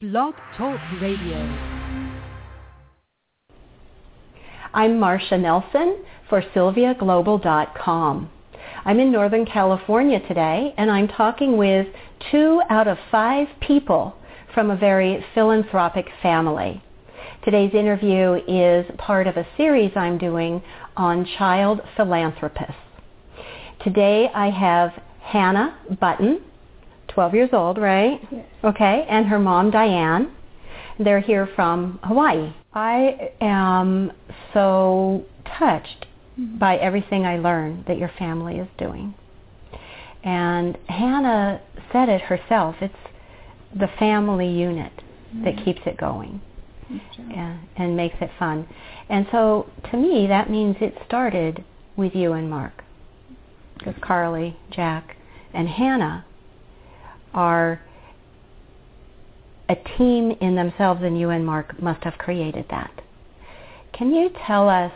Blog Talk Radio. I'm Marcia Nelson for SylviaGlobal.com. I'm in Northern California today and I'm talking with two out of five people from a very philanthropic family. Today's interview is part of a series I'm doing on child philanthropists. Today I have Hannah Button, 12 years old, right? Yes. Okay, and her mom Diane. They're here from Hawaii. I am so touched Mm-hmm. by everything I learned that your family is doing. And Hannah said it herself. It's the family unit that Mhm. keeps it going and, and makes it fun. And so to me, that means it started with you and Mark. Because Carly, Jack, and Hannah are a team in themselves, and you and Mark must have created that. Can you tell us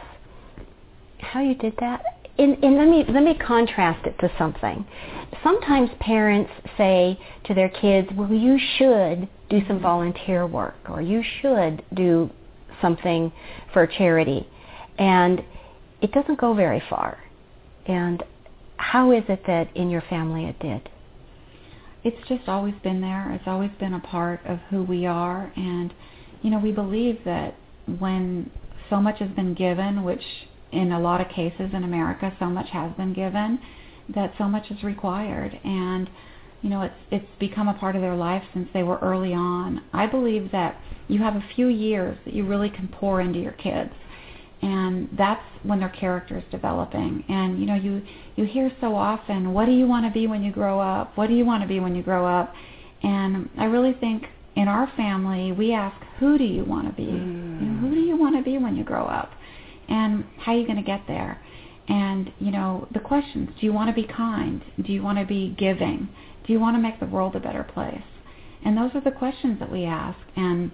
how you did that? In, in, let me let me contrast it to something. Sometimes parents say to their kids, "Well, you should do some volunteer work, or you should do something for charity," and it doesn't go very far. And how is it that in your family it did? It's just always been there. It's always been a part of who we are. And, you know, we believe that when so much has been given, which in a lot of cases in America, so much has been given, that so much is required. And, you know, it's, it's become a part of their life since they were early on. I believe that you have a few years that you really can pour into your kids. And that's when their character is developing. And you know, you you hear so often, "What do you want to be when you grow up? What do you want to be when you grow up?" And I really think in our family, we ask, "Who do you want to be? Know, who do you want to be when you grow up? And how are you going to get there?" And you know, the questions: Do you want to be kind? Do you want to be giving? Do you want to make the world a better place? And those are the questions that we ask. And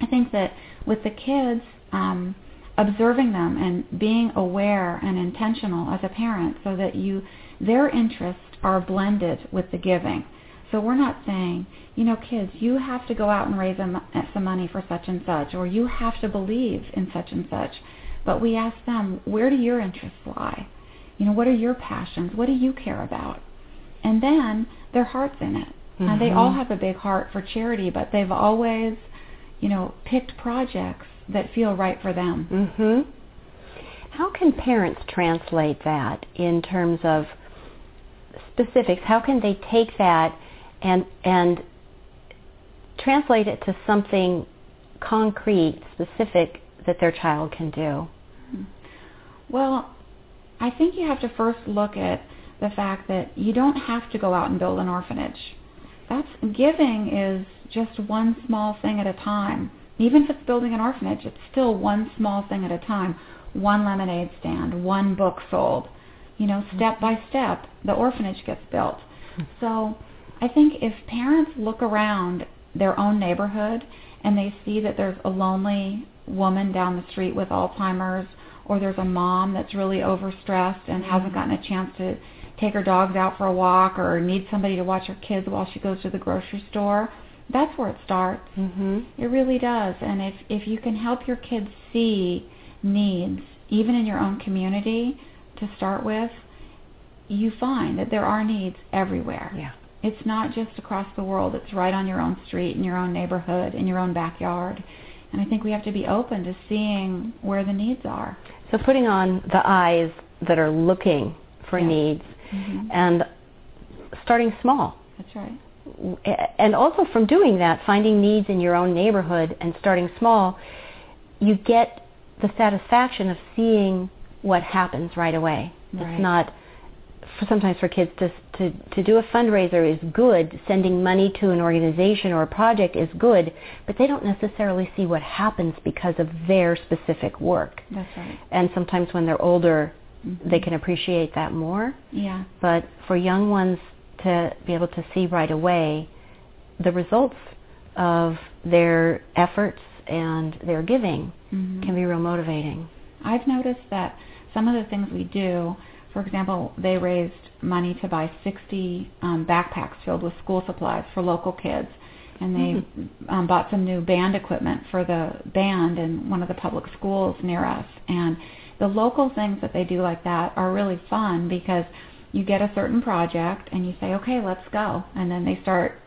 I think that with the kids. Um, observing them and being aware and intentional as a parent so that you their interests are blended with the giving. So we're not saying, you know, kids, you have to go out and raise some uh, some money for such and such, or you have to believe in such and such. But we ask them, where do your interests lie? You know, what are your passions? What do you care about? And then their heart's in it. And they mm-hmm. all have a big heart for charity, but they've always, you know, picked projects that feel right for them. Mm-hmm. How can parents translate that in terms of specifics? How can they take that and and translate it to something concrete, specific that their child can do? Well, I think you have to first look at the fact that you don't have to go out and build an orphanage. That's giving is just one small thing at a time. Even if it's building an orphanage, it's still one small thing at a time. One lemonade stand, one book sold. You know, step by step, the orphanage gets built. So I think if parents look around their own neighborhood and they see that there's a lonely woman down the street with Alzheimer's or there's a mom that's really overstressed and hasn't gotten a chance to take her dogs out for a walk or needs somebody to watch her kids while she goes to the grocery store, that's where it starts. Mhm. It really does. And if if you can help your kids see needs even in your own community to start with, you find that there are needs everywhere. Yeah. It's not just across the world, it's right on your own street, in your own neighborhood, in your own backyard. And I think we have to be open to seeing where the needs are. So putting on the eyes that are looking for Yeah. needs Mhm. and starting small. That's right. and also from doing that, finding needs in your own neighborhood and starting small, you get the satisfaction of seeing what happens right away. Right. It's not for sometimes for kids to, to to do a fundraiser is good, sending money to an organization or a project is good, but they don't necessarily see what happens because of their specific work. That's right. And sometimes when they're older, Mhm. they can appreciate that more. Yeah. But for young ones to be able to see right away the results of their efforts and their giving Mhm. can be real motivating. I've noticed that some of the things we do, for example, they raised money to buy 60 um, backpacks filled with school supplies for local kids. and they Mm-hmm. um, bought some new band equipment for the band in one of the public schools near us. And the local things that they do like that are really fun because you get a certain project and you say, okay, let's go, and then they start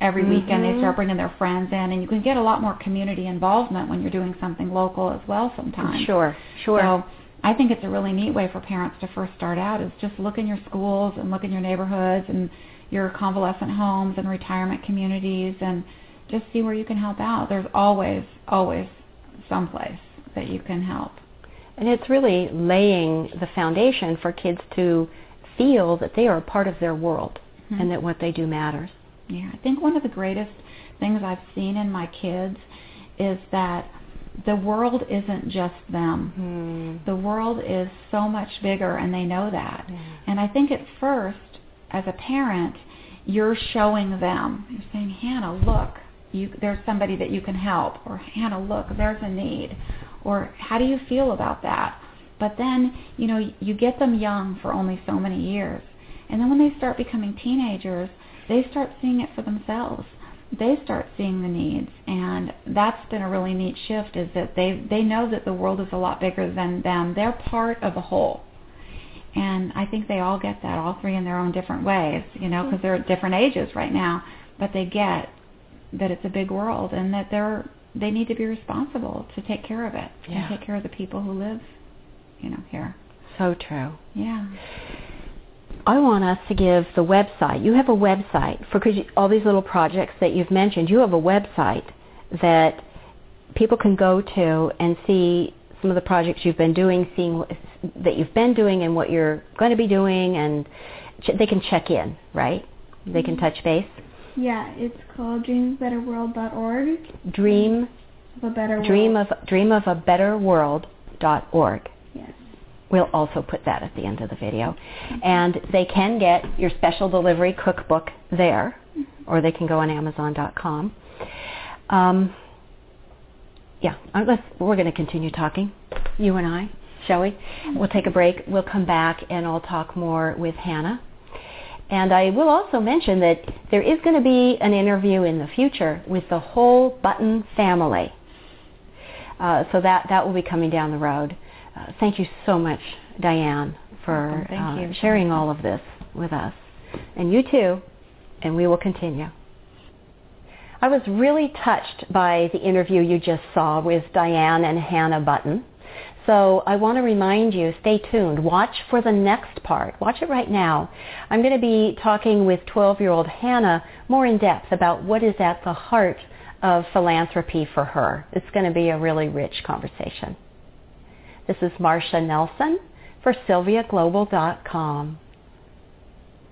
every mm-hmm. weekend they start bringing their friends in, and you can get a lot more community involvement when you're doing something local as well sometimes. Sure, sure. So I think it's a really neat way for parents to first start out is just look in your schools and look in your neighborhoods and your convalescent homes and retirement communities and just see where you can help out. There's always, always someplace that you can help. And it's really laying the foundation for kids to feel that they are a part of their world Mhm. and that what they do matters. Yeah, I think one of the greatest things I've seen in my kids is that the world isn't just them. The world is so much bigger and they know that. Yeah. And I think at first, as a parent, you're showing them. You're saying, Hannah, look, you, there's somebody that you can help. Or Hannah, look, there's a need. Or how do you feel about that? But then, you know, you get them young for only so many years. And then when they start becoming teenagers, they start seeing it for themselves. They start seeing the needs, and that's been a really neat shift. Is that they they know that the world is a lot bigger than them. They're part of a whole, and I think they all get that, all three in their own different ways. You know, because they're at different ages right now, but they get that it's a big world and that they're they need to be responsible to take care of it Yeah. and take care of the people who live, you know, here. So true. Yeah. I want us to give the website. You have a website for 'cause you, all these little projects that you've mentioned. You have a website that people can go to and see some of the projects you've been doing, seeing what, that you've been doing and what you're going to be doing, and ch- they can check in, right? They can mm-hmm. touch base. Yeah, it's called dreamsbetterworld.org. Dream, Of a better world. dream of dream of a better world.org. Yes. We'll also put that at the end of the video. Mm-hmm. And they can get your special delivery cookbook there, mm-hmm. or they can go on Amazon.com. Um, yeah, unless we're going to continue talking, you and I, shall we? Mm-hmm. We'll take a break. We'll come back and I'll talk more with Hannah. And I will also mention that there is going to be an interview in the future with the whole Button family. Uh, so that, that will be coming down the road. Uh, thank you so much, Diane, for uh, sharing all of this with us. And you too, and we will continue. I was really touched by the interview you just saw with Diane and Hannah Button. So I want to remind you, stay tuned. Watch for the next part. Watch it right now. I'm going to be talking with 12-year-old Hannah more in depth about what is at the heart of philanthropy for her. It's going to be a really rich conversation. This is Marcia Nelson for SylviaGlobal.com.